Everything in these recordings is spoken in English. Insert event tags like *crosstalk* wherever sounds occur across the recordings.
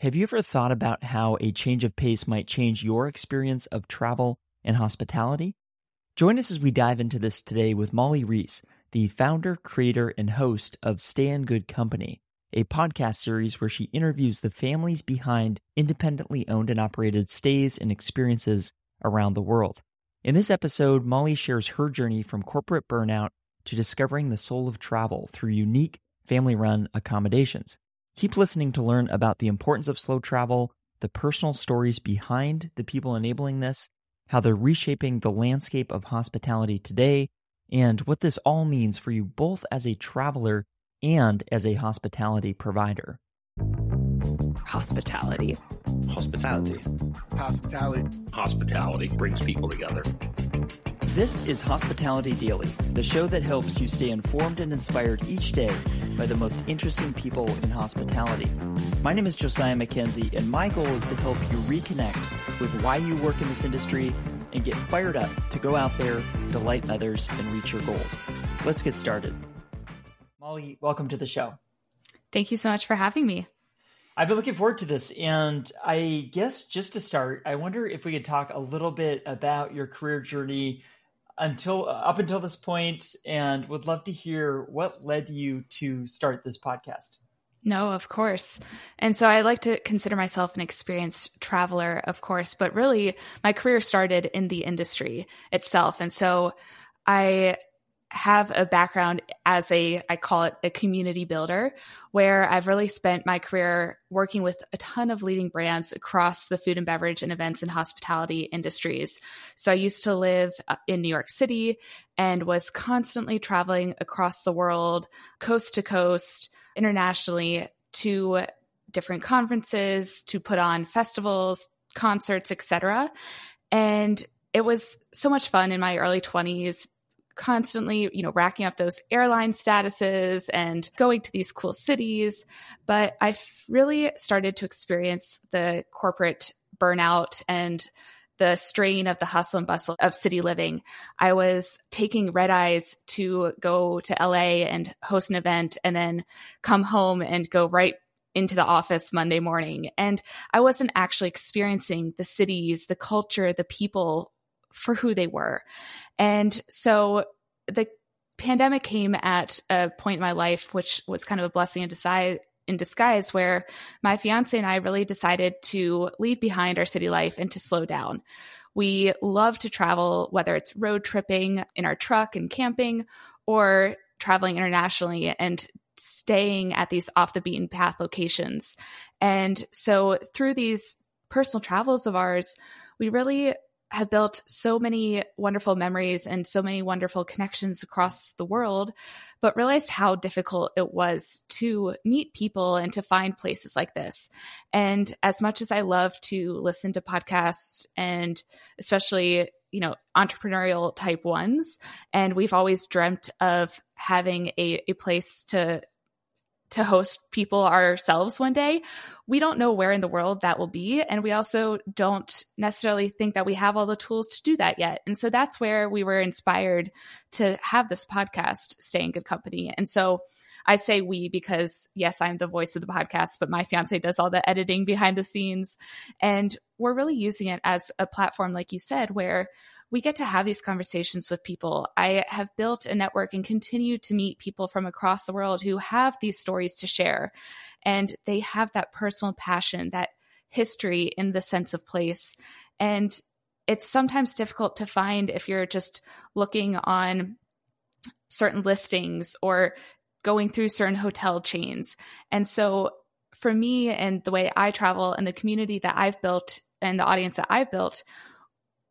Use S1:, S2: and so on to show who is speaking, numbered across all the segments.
S1: Have you ever thought about how a change of pace might change your experience of travel and hospitality? Join us as we dive into this today with Mollie Reese, the founder, creator, and host of Stay in Good Company, a podcast series where she interviews the families behind independently owned and operated stays and experiences around the world. In this episode, Mollie shares her journey from corporate burnout to discovering the soul of travel through unique family run accommodations. Keep listening to learn about the importance of slow travel, the personal stories behind the people enabling this, how they're reshaping the landscape of hospitality today, and what this all means for you both as a traveler and as a hospitality provider.
S2: Hospitality.
S3: Hospitality.
S4: Hospitality.
S3: Hospitality brings people together.
S1: This is Hospitality Daily, the show that helps you stay informed and inspired each day by the most interesting people in hospitality. My name is Josiah Mackenzie, and my goal is to help you reconnect with why you work in this industry and get fired up to go out there, delight others, and reach your goals. Let's get started. Mollie, welcome to the show.
S2: Thank you so much for having me.
S1: I've been looking forward to this. And I guess just to start, I wonder if we could talk a little bit about your career journey until uh, up until this point and would love to hear what led you to start this podcast.
S2: No, of course. And so I like to consider myself an experienced traveler, of course, but really my career started in the industry itself. And so I have a background as a I call it a community builder where I've really spent my career working with a ton of leading brands across the food and beverage and events and hospitality industries. So I used to live uh, in New York City and was constantly traveling across the world, coast to coast, internationally to different conferences, to put on festivals, concerts, etc. And it was so much fun in my early 20s constantly, you know, racking up those airline statuses and going to these cool cities. But I've really started to experience the corporate burnout and the strain of the hustle and bustle of city living. I was taking red eyes to go to LA and host an event and then come home and go right into the office Monday morning. And I wasn't actually experiencing the cities, the culture, the people for who they were. And so the pandemic came at a point in my life, which was kind of a blessing in disguise, in disguise, where my fiance and I really decided to leave behind our city life and to slow down. We love to travel, whether it's road tripping in our truck and camping or traveling internationally and staying at these off the beaten path locations. And so through these personal travels of ours, we really have built so many wonderful memories and so many wonderful connections across the world, but realized how difficult it was to meet people and to find places like this. And as much as I love to listen to podcasts and especially, you know, entrepreneurial type ones, and we've always dreamt of having a, a place to to host people ourselves one day. We don't know where in the world that will be. And we also don't necessarily think that we have all the tools to do that yet. And so that's where we were inspired to have this podcast, Stay in Good Company. And so I say we because, yes, I'm the voice of the podcast, but my fiance does all the editing behind the scenes. And we're really using it as a platform, like you said, where we get to have these conversations with people. I have built a network and continue to meet people from across the world who have these stories to share. And they have that personal passion, that history in the sense of place. And it's sometimes difficult to find if you're just looking on certain listings or going through certain hotel chains. And so for me and the way I travel and the community that I've built and the audience that I've built,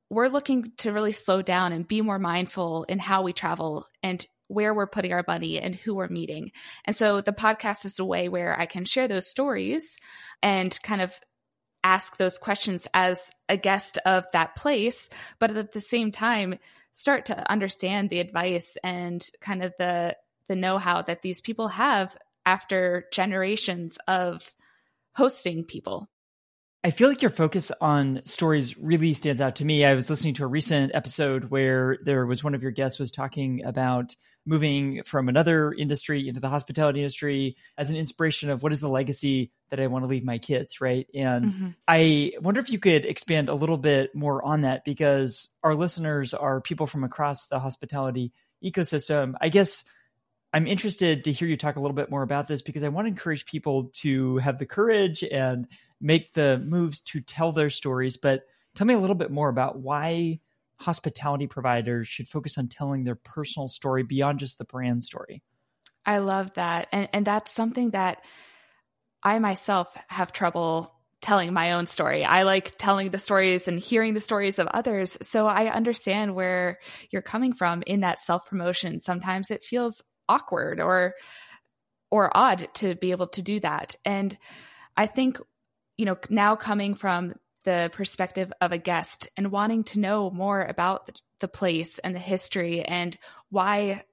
S2: we're looking to really slow down and be more mindful in how we travel and where we're putting our money and who we're meeting. And so the podcast is a way where I can share those stories and kind of ask those questions as a guest of that place, but at the same time, start to understand the advice and kind of the the know-how that these people have after generations of hosting people.
S1: I feel like your focus on stories really stands out to me. I was listening to a recent episode where there was one of your guests was talking about moving from another industry into the hospitality industry as an inspiration of what is the legacy that I want to leave my kids, right? And mm-hmm. I wonder if you could expand a little bit more on that because our listeners are people from across the hospitality ecosystem. I guess I'm interested to hear you talk a little bit more about this because I want to encourage people to have the courage and make the moves to tell their stories. But tell me a little bit more about why hospitality providers should focus on telling their personal story beyond just the brand story.
S2: I love that. And and that's something that I myself have trouble telling my own story. I like telling the stories and hearing the stories of others. So I understand where you're coming from in that self-promotion. Sometimes it feels awkward or or odd to be able to do that. And I think you know, now coming from the perspective of a guest and wanting to know more about the place and the history and why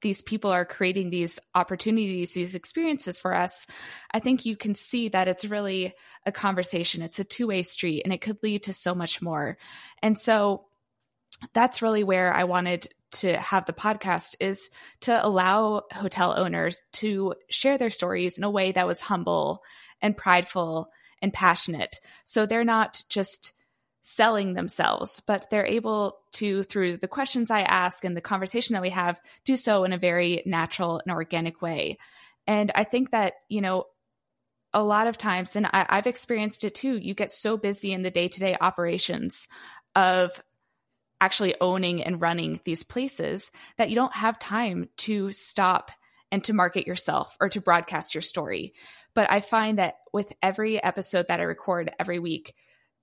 S2: these people are creating these opportunities, these experiences for us, I think you can see that it's really a conversation. It's a two way street and it could lead to so much more. And so that's really where I wanted to have the podcast is to allow hotel owners to share their stories in a way that was humble and prideful and passionate. So they're not just selling themselves, but they're able to, through the questions I ask and the conversation that we have, do so in a very natural and organic way. And I think that, you know, a lot of times, and I, have experienced it too, you get so busy in the day to day operations of actually owning and running these places that you don't have time to stop and to market yourself or to broadcast your story. But I find that with every episode that I record every week,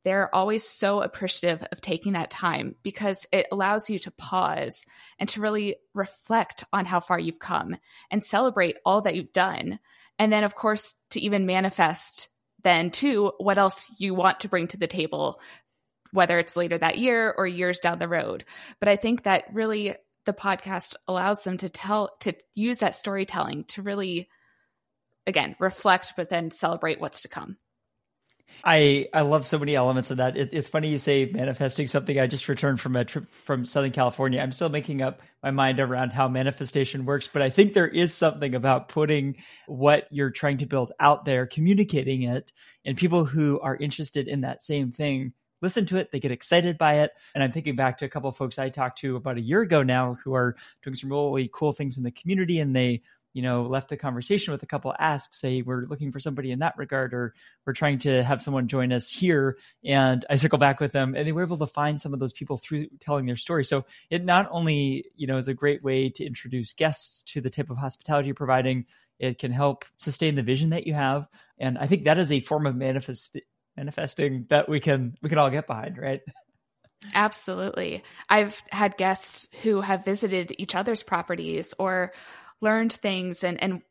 S2: they're always so appreciative of taking that time because it allows you to pause and to really reflect on how far you've come and celebrate all that you've done. And then, of course, to even manifest then too what else you want to bring to the table, whether it's later that year or years down the road. But I think that really the podcast allows them to tell, to use that storytelling to really again reflect but then celebrate what's to come
S1: I I love so many elements of that. It, it's funny you say manifesting something. I just returned from a trip from Southern California. I'm still making up my mind around how manifestation works, but I think there is something about putting what you're trying to build out there, communicating it, and people who are interested in that same thing listen to it, they get excited by it. And I'm thinking back to a couple of folks I talked to about a year ago now who are doing some really cool things in the community and they you know, left a conversation with a couple asks, say we're looking for somebody in that regard, or we're trying to have someone join us here. And I circle back with them and they were able to find some of those people through telling their story. So it not only, you know, is a great way to introduce guests to the type of hospitality you're providing, it can help sustain the vision that you have. And I think that is a form of manifest manifesting that we can we can all get behind, right?
S2: Absolutely. I've had guests who have visited each other's properties or learned things and and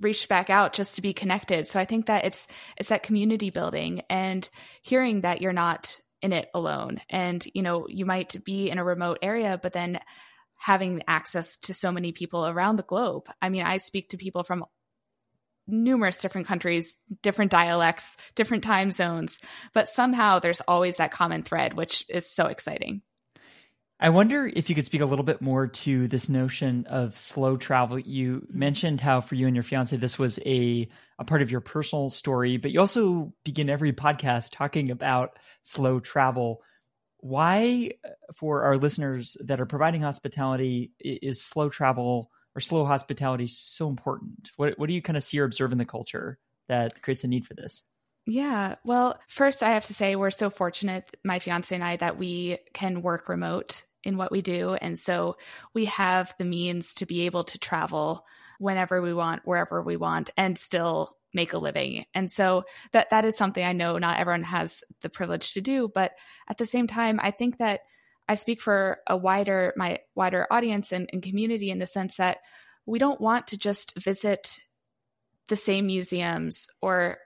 S2: reached back out just to be connected. So I think that it's it's that community building and hearing that you're not in it alone. And you know, you might be in a remote area, but then having access to so many people around the globe. I mean, I speak to people from numerous different countries, different dialects, different time zones, but somehow there's always that common thread, which is so exciting.
S1: I wonder if you could speak a little bit more to this notion of slow travel. You mentioned how for you and your fiance this was a a part of your personal story, but you also begin every podcast talking about slow travel. Why, uh, for our listeners that are providing hospitality, is slow travel or slow hospitality so important? What what do you kind of see or observe in the culture that creates a need for this?
S2: Yeah. Well, first, I have to say we're so fortunate, my fiance and I, that we can work remote in what we do. And so we have the means to be able to travel whenever we want, wherever we want, and still make a living. And so that that is something I know not everyone has the privilege to do, but at the same time, I think that I speak for a wider my wider audience and, and community in the sense that we don't want to just visit the same museums or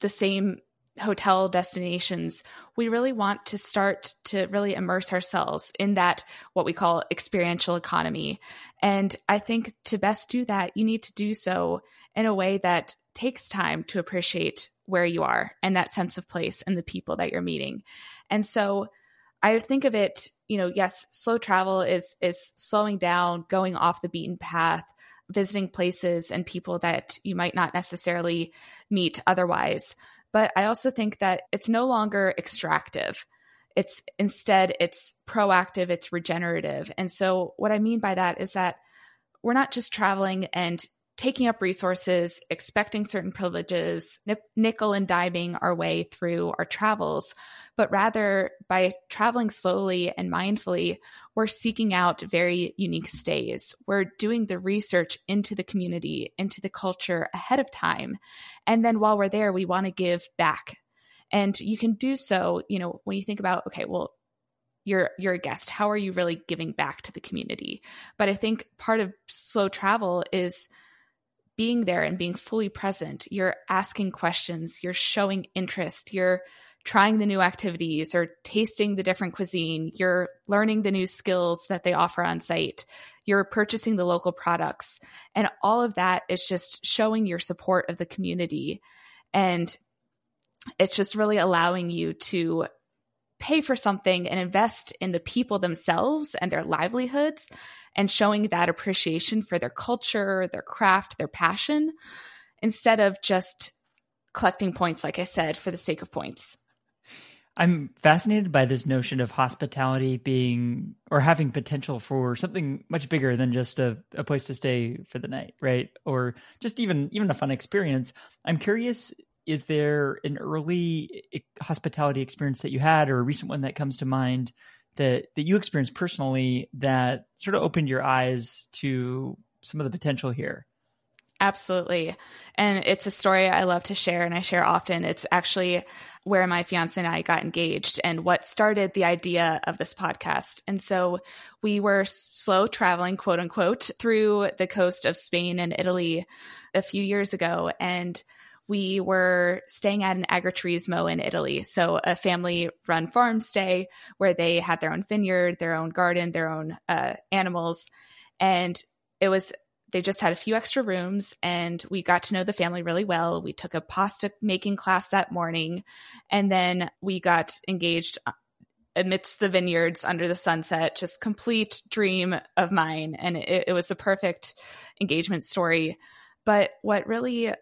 S2: the same hotel destinations, we really want to start to really immerse ourselves in that, what we call experiential economy. And I think to best do that, you need to do so in a way that takes time to appreciate where you are and that sense of place and the people that you're meeting. And so I think of it, you know, yes, slow travel is is slowing down, going off the beaten path, visiting places and people that you might not necessarily meet otherwise. But I also think that it's no longer extractive. It's instead it's proactive, it's regenerative. And so what I mean by that is that we're not just traveling and taking up resources, expecting certain privileges, nickel and diming our way through our travels, but rather by traveling slowly and mindfully, we're seeking out very unique stays. We're doing the research into the community, into the culture ahead of time. And then while we're there, we want to give back. And you can do so, you know, when you think about, okay, well, you're you're a guest how are you really giving back to the community but i think part of slow travel is being there and being fully present. You're asking questions, you're showing interest, you're trying the new activities or tasting the different cuisine, you're learning the new skills that they offer on site, you're purchasing the local products. And all of that is just showing your support of the community. And it's just really allowing you to pay for something and invest in the people themselves and their livelihoods and showing that appreciation for their culture, their craft, their passion, instead of just collecting points, like I said, for the sake of points.
S1: I'm fascinated by this notion of hospitality being or having potential for something much bigger than just a, a place to stay for the night, right? Or just even even a fun experience. I'm curious is there an early hospitality experience that you had or a recent one that comes to mind that that you experienced personally that sort of opened your eyes to some of the potential here?
S2: Absolutely. And it's a story I love to share and I share often. It's actually where my fiance and I got engaged and what started the idea of this podcast. And so we were slow traveling, quote unquote, through the coast of Spain and Italy a few years ago. And we were staying at an agriturismo in Italy. So a family run farm stay where they had their own vineyard, their own garden, their own uh, animals. And it was, they just had a few extra rooms and we got to know the family really well. We took a pasta making class that morning and then we got engaged uh, amidst the vineyards under the sunset, just complete dream of mine. And it, it was a perfect engagement story. But what really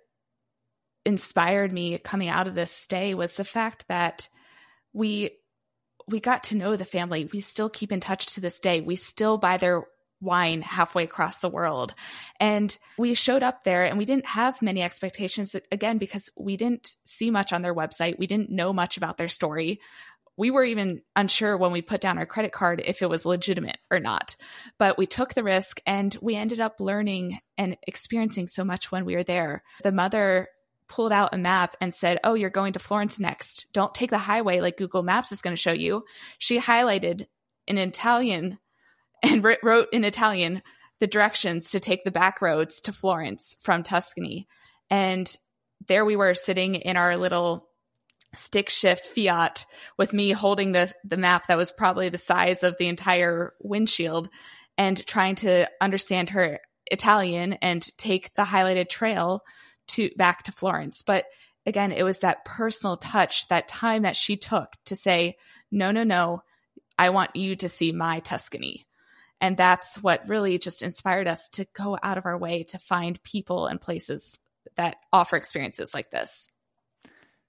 S2: inspired me coming out of this stay was the fact that we we got to know the family. We still keep in touch to this day. We still buy their wine halfway across the world. And we showed up there and we didn't have many expectations again because we didn't see much on their website. We didn't know much about their story. We were even unsure when we put down our credit card if it was legitimate or not. But we took the risk and we ended up learning and experiencing so much when we were there. The mother pulled out a map and said, Oh, you're going to Florence next. Don't take the highway like Google Maps is going to show you. She highlighted in Italian and wrote in Italian the directions to take the back roads to Florence from Tuscany. And there we were sitting in our little stick shift Fiat with me holding the, the map that was probably the size of the entire windshield and trying to understand her Italian and take the highlighted trail to back to Florence. But again, it was that personal touch, that time that she took to say, no, no, no, I want you to see my Tuscany. And that's what really just inspired us to go out of our way to find people and places that offer experiences like this.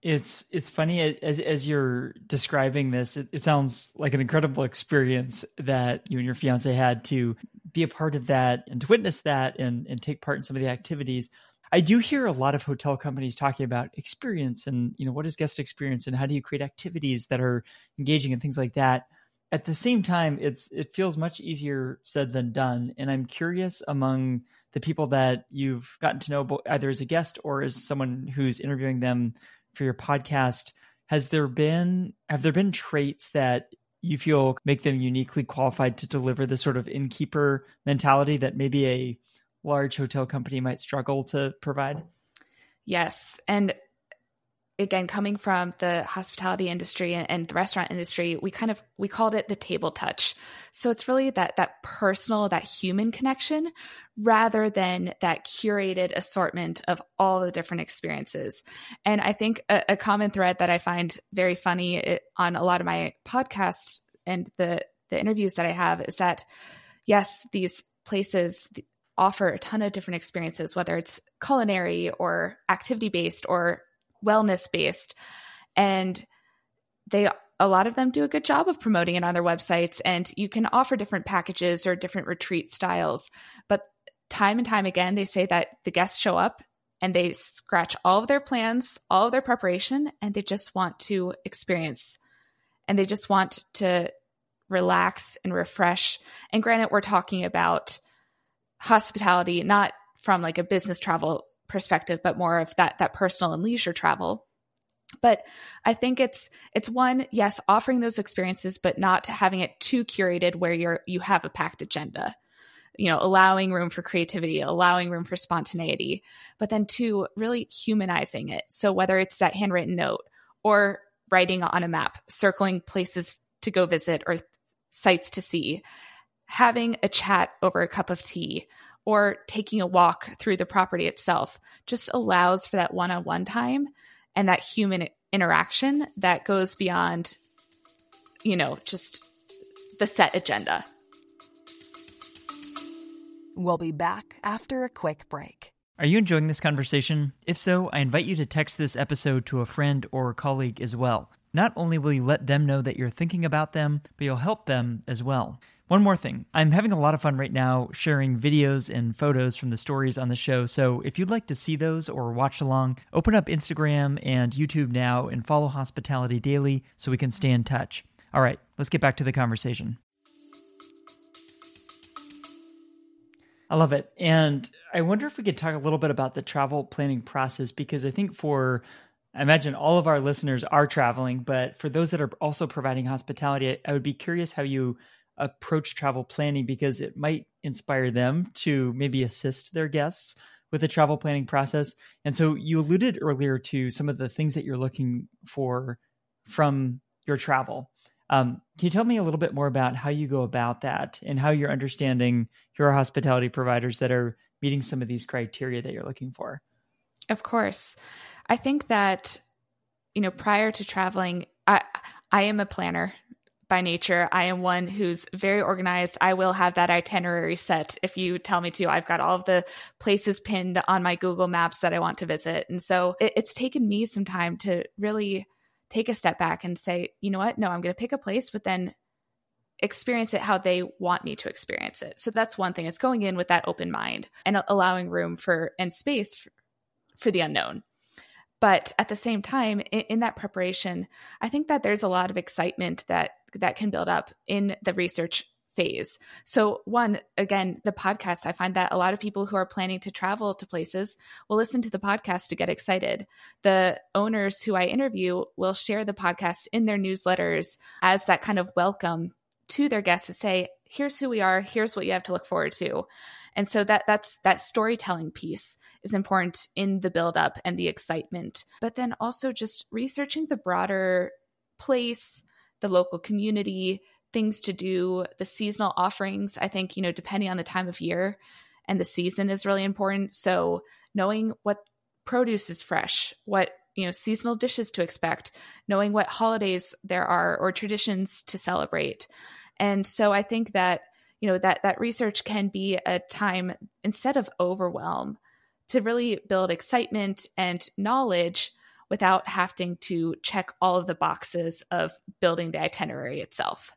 S1: It's it's funny as as you're describing this, it, it, sounds like an incredible experience that you and your fiance had to be a part of that and to witness that and and take part in some of the activities. I do hear a lot of hotel companies talking about experience and you know what is guest experience and how do you create activities that are engaging and things like that. At the same time, it's it feels much easier said than done, and I'm curious among the people that you've gotten to know either as a guest or as someone who's interviewing them for your podcast. Has there been have there been traits that you feel make them uniquely qualified to deliver this sort of innkeeper mentality that maybe a large hotel company might struggle to provide?
S2: Yes. And again coming from the hospitality industry and, and, the restaurant industry we kind of we called it the table touch. So it's really that that personal that human connection rather than that curated assortment of all the different experiences. And i think a, a common thread that i find very funny on a lot of my podcasts and the the interviews that i have is that yes these places offer a ton of different experiences whether it's culinary or activity based or wellness based and they a lot of them do a good job of promoting it on their websites and you can offer different packages or different retreat styles. But time and time again they say that the guests show up and they scratch all of their plans all of their preparation and they just want to experience. And they just want to relax and refresh. And granted we're talking about hospitality not from like a business travel perspective, but more of that that personal and leisure travel. But I think it's it's one, yes, offering those experiences, but not having it too curated where you're you have a packed agenda. You know, allowing room for creativity, allowing room for spontaneity, but then two, really humanizing it. So whether it's that handwritten note or writing on a map, circling places to go visit or sites to see, having a chat over a cup of tea, or taking a walk through the property itself just allows for that one on one time and that human interaction that goes beyond, you know, just the set agenda.
S4: We'll be back after a quick break.
S1: Are you enjoying this conversation? If so, I invite you to text this episode to a friend or a colleague as well. Not only will you let them know that you're thinking about them, but you'll help them as well. One more thing. I'm having a lot of fun right now sharing videos and photos from the stories on the show. So if you'd like to see those or watch along, open up Instagram and YouTube now and follow Hospitality Daily so we can stay in touch. All right, let's get back to the conversation. I love it. And I wonder if we could talk a little bit about the travel planning process because I think for I imagine all of our listeners are traveling, but for those that are also providing hospitality, I would be curious how you approach travel planning because it might inspire them to maybe assist their guests with the travel planning process. And so you alluded earlier to some of the things that you're looking for from your travel. Um, can you tell me a little bit more about how you go about that and how you're understanding your hospitality providers that are meeting some of these criteria that you're looking for?
S2: Of course. I think that, you know, prior to traveling, I, I am a planner by nature. I am one who's very organized. I will have that itinerary set if you tell me to. I've got all of the places pinned on my Google Maps that I want to visit. And so it, it's taken me some time to really take a step back and say, you know what? No, I'm going to pick a place, but then experience it how they want me to experience it. So that's one thing. It's going in with that open mind and allowing room for and space for, for the unknown. But at the same time, in, in, that preparation, I think that there's a lot of excitement that that can build up in the research phase. So, one, again, the podcast, I find that a lot of people who are planning to travel to places will listen to the podcast to get excited. The owners who I interview will share the podcast in their newsletters as that kind of welcome to their guests to say, here's who we are, here's what you have to look forward to. And so that that's that storytelling piece is important in the build up and the excitement. But then also just researching the broader place, the local community, things to do, the seasonal offerings. I think, you know, depending on the time of year and the season is really important. So knowing what produce is fresh, what you know seasonal dishes to expect knowing what holidays there are or traditions to celebrate and so i think that you know that that research can be a time instead of overwhelm to really build excitement and knowledge without having to check all of the boxes of building the itinerary itself.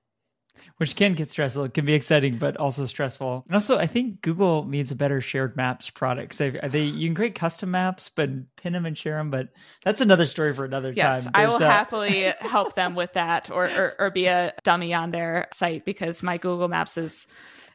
S1: Which can get stressful. It can be exciting, but also stressful. And also, I think Google needs a better shared maps product. So they you can create custom maps, but pin them and share them. But that's another story for another
S2: yes,
S1: time.
S2: Yes, I will happily help them with that, or, or or be a dummy on their site because my Google Maps is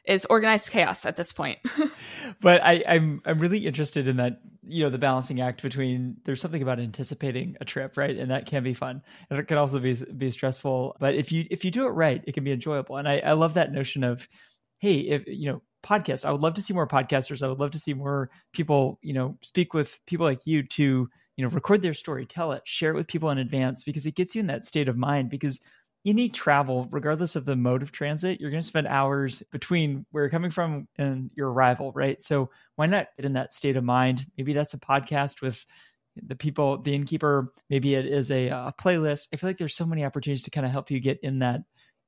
S2: is organized chaos at this point. *laughs*
S1: but I, I'm I'm really interested in that. You know, the balancing act between there's something about anticipating a trip, right, and that can be fun, and it can also be be stressful. But if you if you do it right, it can be enjoyable. And I, I love that notion of, hey, if you know podcast I would love to see more podcasters. I would love to see more people, you know, speak with people like you to you know, record their story, tell it, share it with people in advance because it gets you in that state of mind because you need travel regardless of the mode of transit you're going to spend hours between where you're coming from and your arrival right? So why not get in that state of mind? Maybe that's a podcast with the people the innkeeper. Maybe it is a, a playlist. I feel like there's so many opportunities to kind of help you get in that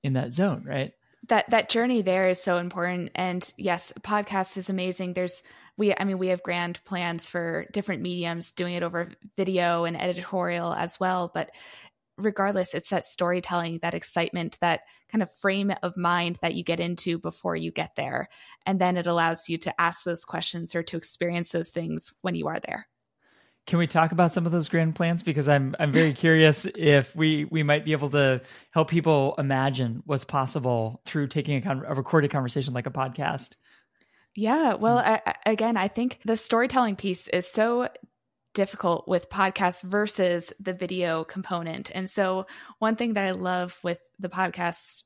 S1: in that zone right?
S2: That that journey there is so important. And yes podcast is amazing. There's we i mean we have grand plans for different mediums doing it over video and editorial as well. But regardless it's that storytelling that excitement that kind of frame of mind that you get into before you get there and then it allows you to ask those questions or to experience those things when you are there
S1: can we talk about some of those grand plans? Because I'm I'm very curious if we we might be able to help people imagine what's possible through taking a, con- a recorded conversation like a podcast.
S2: Yeah, well, I, again, I think the storytelling piece is so difficult with podcasts versus the video component. And so, one thing that I love with the podcast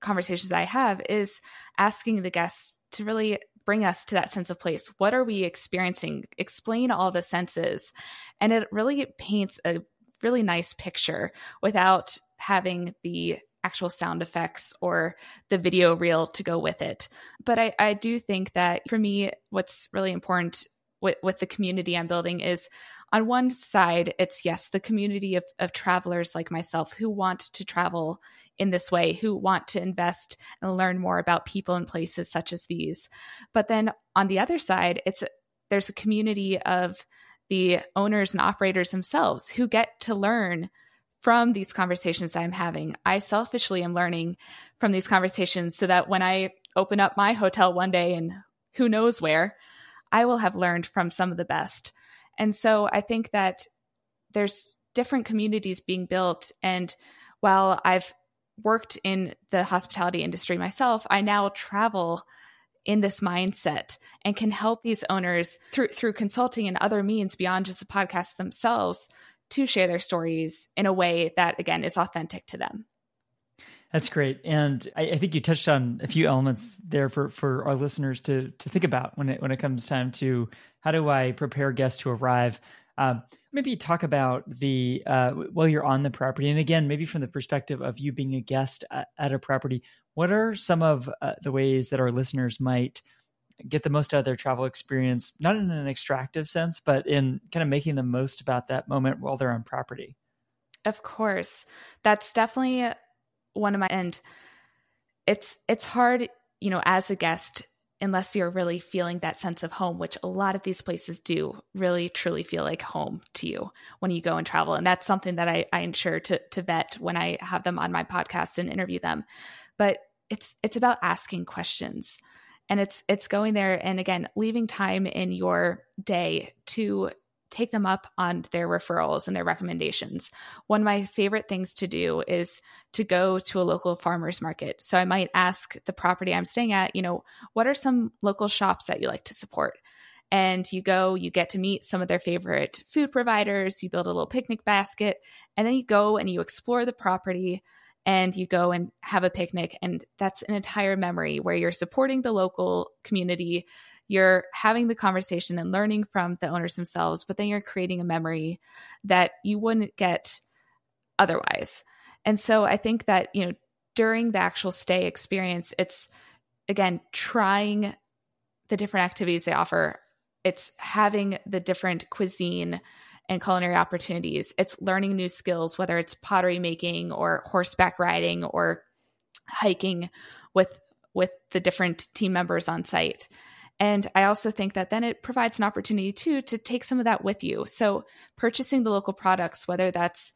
S2: conversations I have is asking the guests to really bring us to that sense of place. What are we experiencing? Explain all the senses. And it really paints a really nice picture without having the actual sound effects or the video reel to go with it. But I, I do think that for me, what's really important with, with the community I'm building is on one side, it's yes, the community of, of travelers like myself who want to travel in this way who want to invest and learn more about people and places such as these. But then on the other side, it's there's a community of the owners and operators themselves who get to learn from these conversations that I'm having. I selfishly am learning from these conversations so that when I open up my hotel one day and who knows where, I will have learned from some of the best. And so I think that there's different communities being built. And while I've worked in the hospitality industry myself, I now travel in this mindset and can help these owners through through consulting and other means beyond just the podcast themselves to share their stories in a way that again is authentic to them.
S1: That's great, and I, I, think you touched on a few elements there for for our listeners to to think about when it when it comes time to how do I prepare guests to arrive. Um, maybe talk about the uh, while you're on the property, and again, maybe from the perspective of you being a guest at, at a property. What are some of uh, the ways that our listeners might get the most out of their travel experience, not in an extractive sense, but in kind of making the most about that moment while they're on property?
S2: Of course, that's definitely one of my and it's it's hard, you know, as a guest unless you're really feeling that sense of home, which a lot of these places do really truly feel like home to you when you go and travel. And that's something that I, I ensure to, to vet when I have them on my podcast and interview them. But it's it's about asking questions and it's it's going there and again leaving time in your day to take them up on their referrals and their recommendations. One of my favorite things to do is to go to a local farmers market. So I might ask the property I'm staying at, you know, what are some local shops that you like to support? And you go, you get to meet some of their favorite food providers, you build a little picnic basket, and then you go and you explore the property and you go and have a picnic. And that's an entire memory where you're supporting the local community you're having the conversation and learning from the owners themselves, but then you're creating a memory that you wouldn't get otherwise. And so I think that, you know, during the actual stay experience, it's again trying the different activities they offer. It's having the different cuisine and culinary opportunities. It's learning new skills, whether it's pottery making or horseback riding or hiking with with the different team members on site. And I also think that then it provides an opportunity too to take some of that with you. So purchasing the local products, whether that's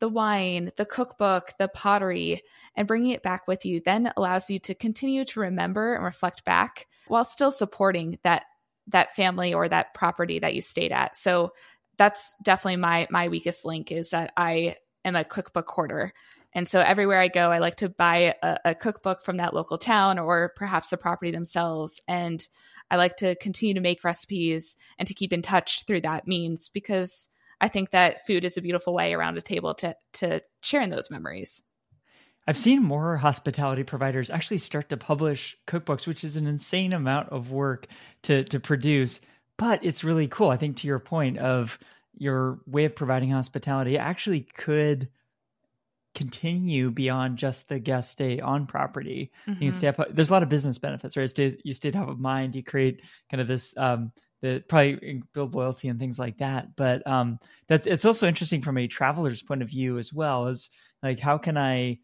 S2: the wine, the cookbook, the pottery, and bringing it back with you then allows you to continue to remember and reflect back while still supporting that that family or that property that you stayed at. So that's definitely my my weakest link is that I am a cookbook hoarder. And so everywhere I go, I like to buy a, a cookbook from that local town or perhaps the property themselves and I like to continue to make recipes and to keep in touch through that means because I think that food is a beautiful way around a table to to share in those memories.
S1: I've seen more hospitality providers actually start to publish cookbooks, which is an insane amount of work to to produce, but it's really cool. I think to your point of your way of providing hospitality actually could continue beyond just the guest stay on property. Mm-hmm. You stay up. There's a lot of business benefits, right? Stay, you stay top of mind. You create kind of this um, the probably build loyalty and things like that. But um, that's it's also interesting from a traveler's point of view as well. Is like how can I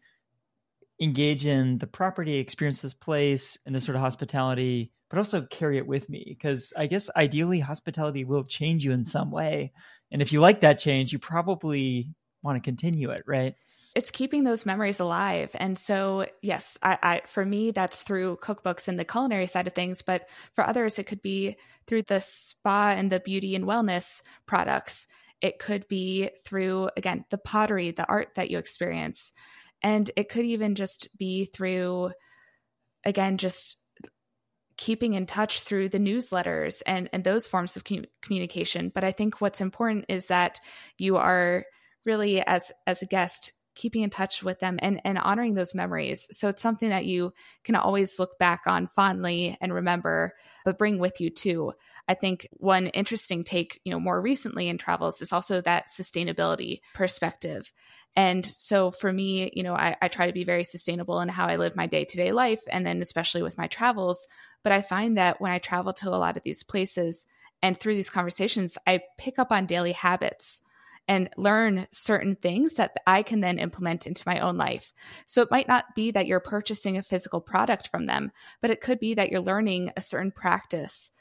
S1: engage in the property, experience this place, and this sort of hospitality, but also carry it with me because I guess ideally hospitality will change you in some way. And if you like that change, you probably want to continue it, right?
S2: It's keeping those memories alive. And so, yes, I, I, for me, that's through cookbooks and the culinary side of things. But for others, it could be through the spa and the beauty and wellness products. It could be through, again, the pottery, the art that you experience. And it could even just be through, again, just keeping in touch through the newsletters and, and those forms of communication. But I think what's important is that you are really, as, as a guest, keeping in touch with them and, and honoring those memories. So it's something that you can always look back on fondly and remember, but bring with you too. I think one interesting take, you know, more recently in travels is also that sustainability perspective. And so for me, you know, I, I try to be very sustainable in how I live my day to day life, and then especially with my travels. But I find that when I travel to a lot of these places and through these conversations, I pick up on daily habits and learn certain things that I can then implement into my own life. So it might not be that you're purchasing a physical product from them, but it could be that you're learning a certain practice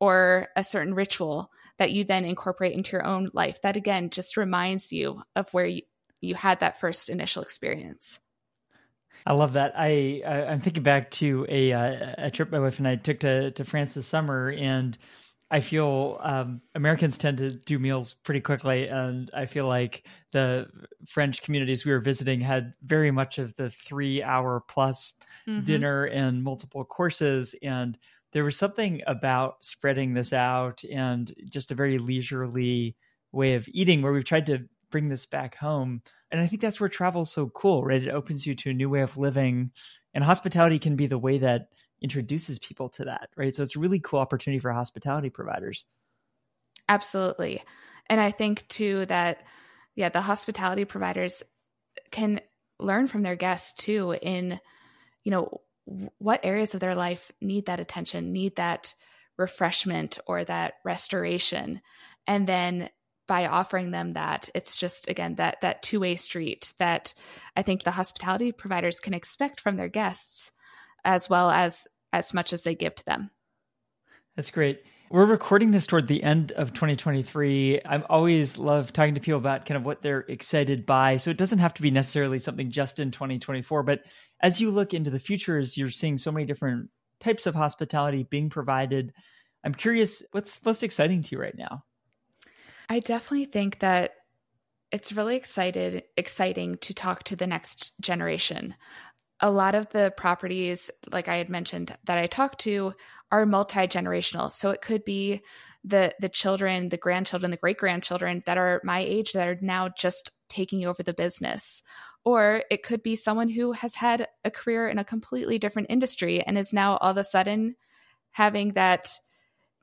S2: or a certain ritual that you then incorporate into your own life that again just reminds you of where you, you had that first initial experience.
S1: I love that. I, I am thinking back to a uh, a trip my wife and I took to to France this summer, and I feel um, Americans tend to do meals pretty quickly, and I feel like the French communities we were visiting had very much of the three-hour plus mm-hmm. dinner and multiple courses, and there was something about spreading this out and just a very leisurely way of eating, where we've tried to bring this back home, and I think that's where travel is so cool, right? It opens you to a new way of living, and hospitality can be the way that introduces people to that, right? So it's a really cool opportunity for hospitality providers.
S2: Absolutely. And I think too that, yeah, the hospitality providers can learn from their guests too in, you know, what areas of their life need that attention, need that refreshment or that restoration. And then by offering them that it's just again that that two-way street that i think the hospitality providers can expect from their guests as well as as much as they give to them.
S1: That's great. We're recording this toward the end of 2023. I always love talking to people about kind of what they're excited by. So it doesn't have to be necessarily something just in 2024, but as you look into the future, as you're seeing so many different types of hospitality being provided, I'm curious what's most exciting to you right now?
S2: I definitely think that it's really excited exciting to talk to the next generation a lot of the properties, like I had mentioned, that I talk to are multi generational. So it could be the the children, the grandchildren, the great grandchildren that are my age that are now just taking over the business. Or it could be someone who has had a career in a completely different industry and is now all of a sudden having that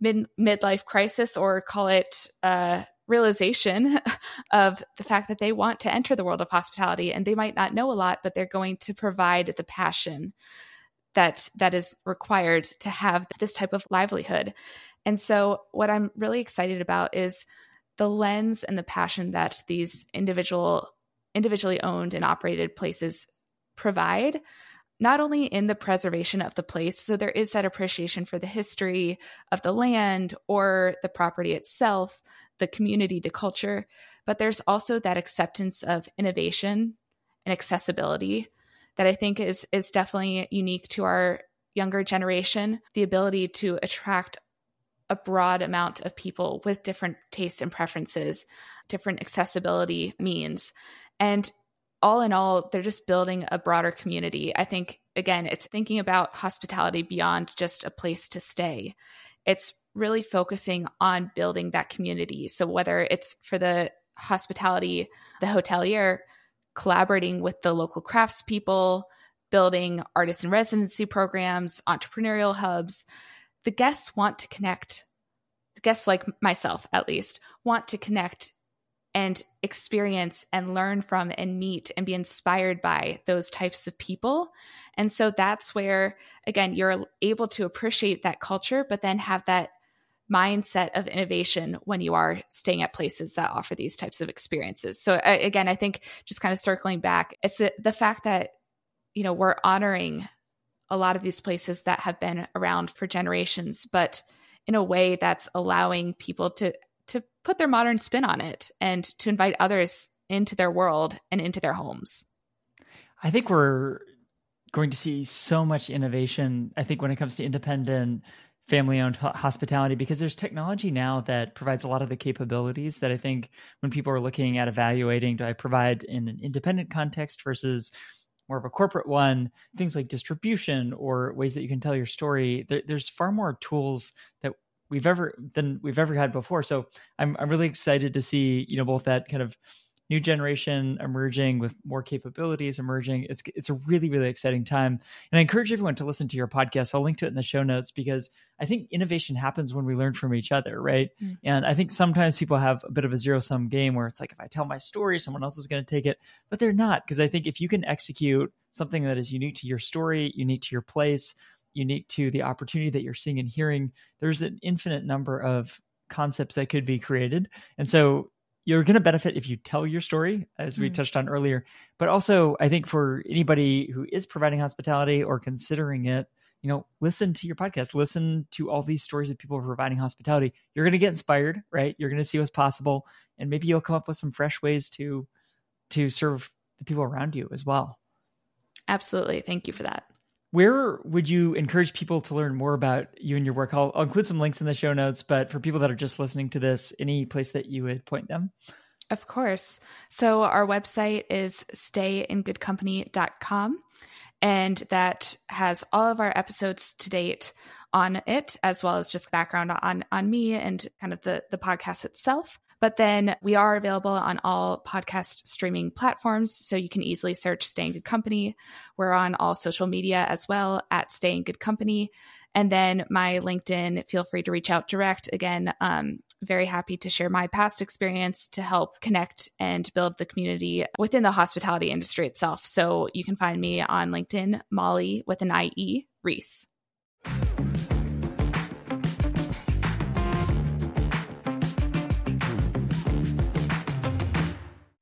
S2: mid midlife crisis, or call it uh, realization *laughs* of the fact that they want to enter the world of hospitality and they might not know a lot but they're going to provide the passion that that is required to have this type of livelihood. And so what i'm really excited about is the lens and the passion that these individual individually owned and operated places provide not only in the preservation of the place, so there is that appreciation for the history of the land or the property itself, the community, the culture, but there's also that acceptance of innovation and accessibility that I think is is definitely unique to our younger generation, the ability to attract a broad amount of people with different tastes and preferences, different accessibility means. And all in all, they're just building a broader community. I think, again, it's thinking about hospitality beyond just a place to stay. It's really focusing on building that community. So whether it's for the hospitality, the hotelier, collaborating with the local craftspeople, building artist in residency programs, entrepreneurial hubs, the guests want to connect. The guests like myself, at least, want to connect and experience and learn from and meet and be inspired by those types of people. And so that's where, again, you're able to appreciate that culture, but then have that mindset of innovation when you are staying at places that offer these types of experiences. So uh, again, I think just kind of circling back, it's the, the fact that, you know, we're honoring a lot of these places that have been around for generations, but in a way that's allowing people to to put their modern spin on it and to invite others into their world and into their homes.
S1: I think we're going to see so much innovation. I think when it comes to independent family owned hospitality because there's technology now that provides a lot of the capabilities that I think when people are looking at evaluating do I provide in an independent context versus more of a corporate one, things like distribution or ways that you can tell your story, there, there's far more tools that we've ever than we've ever had before. So I'm I'm really excited to see you know both that kind of new generation emerging with more capabilities emerging. It's it's a really really exciting time, and I encourage everyone to listen to your podcast. I'll link to it in the show notes because I think innovation happens when we learn from each other, right? Mm-hmm. And I think sometimes people have a bit of a zero sum game where it's like if I tell my story, someone else is going to take it, but they're not because I think if you can execute something that is unique to your story, unique to your place, unique to the opportunity that you're seeing and hearing, there's an infinite number of concepts that could be created. And so you're going to benefit if you tell your story, as we mm-hmm. touched on earlier. But also, I think for anybody who is providing hospitality or considering it, you know, listen to your podcast, listen to all these stories of people providing hospitality. You're going to get inspired, right? You're going to see what's possible, and maybe you'll come up with some fresh ways to to serve the people around you as well.
S2: Absolutely. Thank you for that.
S1: Where would you encourage people to learn more about you and your work? I'll, I'll, include some links in the show notes, but for people that are just listening to this, any place that you would point them?
S2: Of course. So our website is stayingoodcompany.com, and that has all of our episodes to date on it, as well as just background on on me and kind of the the podcast itself. But then we are available on all podcast streaming platforms. So you can easily search Stay in Good Company. We're on all social media as well at Stay in Good Company. And then my LinkedIn, feel free to reach out direct. Again, um, very happy to share my past experience to help connect and build the community within the hospitality industry itself. So you can find me on LinkedIn, Mollie with an IE, Reese.